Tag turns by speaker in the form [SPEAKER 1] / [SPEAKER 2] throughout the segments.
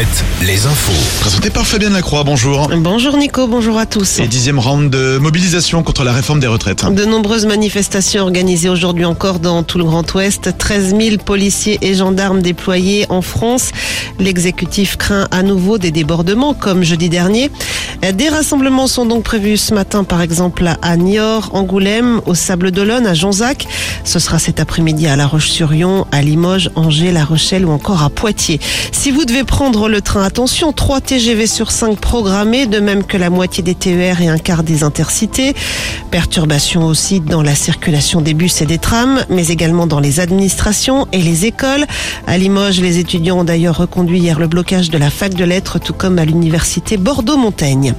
[SPEAKER 1] Alouette, les infos.
[SPEAKER 2] Présenté par Fabien Lacroix, bonjour.
[SPEAKER 3] Bonjour Nico, bonjour à tous.
[SPEAKER 2] Et dixième round de mobilisation contre la réforme des retraites.
[SPEAKER 3] De nombreuses manifestations organisées aujourd'hui encore dans tout le Grand Ouest. 13 000 policiers et gendarmes déployés en France. L'exécutif craint à nouveau des débordements comme jeudi dernier. Des rassemblements sont donc prévus ce matin par exemple à Niort, Angoulême, au Sable d'Olonne, à Jonzac. Ce sera cet après-midi à La Roche-sur-Yon, à Limoges, Angers, La Rochelle ou encore à Poitiers. Si vous devez prendre le train, attention, 3 TGV sur 5 programmés, de même que la moitié des TER et un quart des intercités. Perturbations aussi dans la circulation des bus et des trams, mais également dans les administrations et les écoles. À Limoges, les étudiants ont d'ailleurs reconduit hier le blocage de la fac de lettres, tout comme à l'université Bordeaux-Montaigne.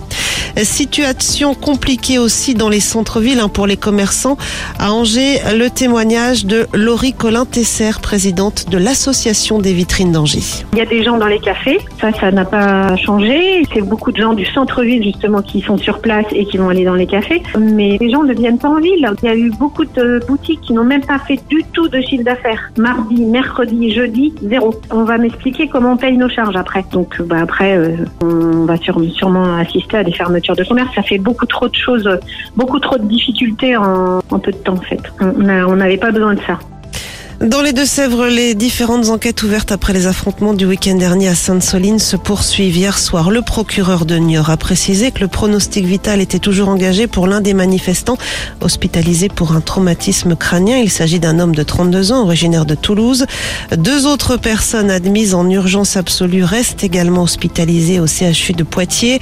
[SPEAKER 3] Situation compliquée aussi dans les centres-villes hein, pour les commerçants. À Angers, le témoignage de Laurie Colin-Tesser, présidente de l'association des vitrines d'Angers.
[SPEAKER 4] Il y a des gens dans les cafés, ça, ça n'a pas changé. C'est beaucoup de gens du centre-ville justement qui sont sur place et qui vont aller dans les cafés. Mais les gens ne viennent pas en ville. Il y a eu beaucoup de boutiques qui n'ont même pas fait du tout de chiffre d'affaires. Mardi, mercredi, jeudi, zéro. On va m'expliquer comment on paye nos charges après. Donc bah, après, euh, on va sûrement assister à des fermetures de commerce. Ça fait beaucoup trop de choses, beaucoup trop de difficultés en, en peu de temps en fait. On n'avait pas besoin de ça.
[SPEAKER 3] Dans les Deux-Sèvres, les différentes enquêtes ouvertes après les affrontements du week-end dernier à Sainte-Soline se poursuivent hier soir. Le procureur de Niort a précisé que le pronostic vital était toujours engagé pour l'un des manifestants hospitalisé pour un traumatisme crânien. Il s'agit d'un homme de 32 ans, originaire de Toulouse. Deux autres personnes admises en urgence absolue restent également hospitalisées au CHU de Poitiers.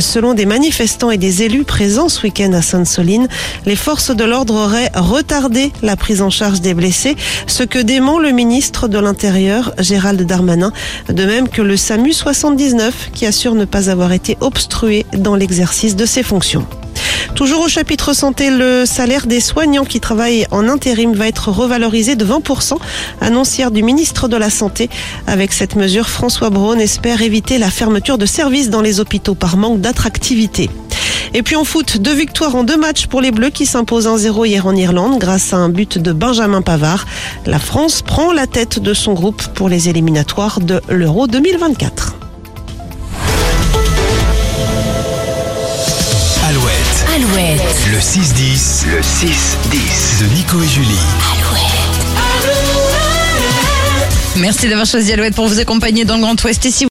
[SPEAKER 3] Selon des manifestants et des élus présents ce week-end à Sainte-Soline, les forces de l'ordre auraient retardé la prise en charge des blessés que dément le ministre de l'Intérieur, Gérald Darmanin, de même que le SAMU 79, qui assure ne pas avoir été obstrué dans l'exercice de ses fonctions. Toujours au chapitre santé, le salaire des soignants qui travaillent en intérim va être revalorisé de 20%, annoncière du ministre de la Santé. Avec cette mesure, François Braun espère éviter la fermeture de services dans les hôpitaux par manque d'attractivité. Et puis en foot, deux victoires en deux matchs pour les Bleus qui s'imposent 1-0 hier en Irlande grâce à un but de Benjamin Pavard. La France prend la tête de son groupe pour les éliminatoires de l'Euro 2024.
[SPEAKER 1] Alouette,
[SPEAKER 5] Alouette,
[SPEAKER 1] le 6-10, le 6-10 de Nico et Julie.
[SPEAKER 5] Merci d'avoir choisi Alouette pour vous accompagner dans le Grand Ouest. Et si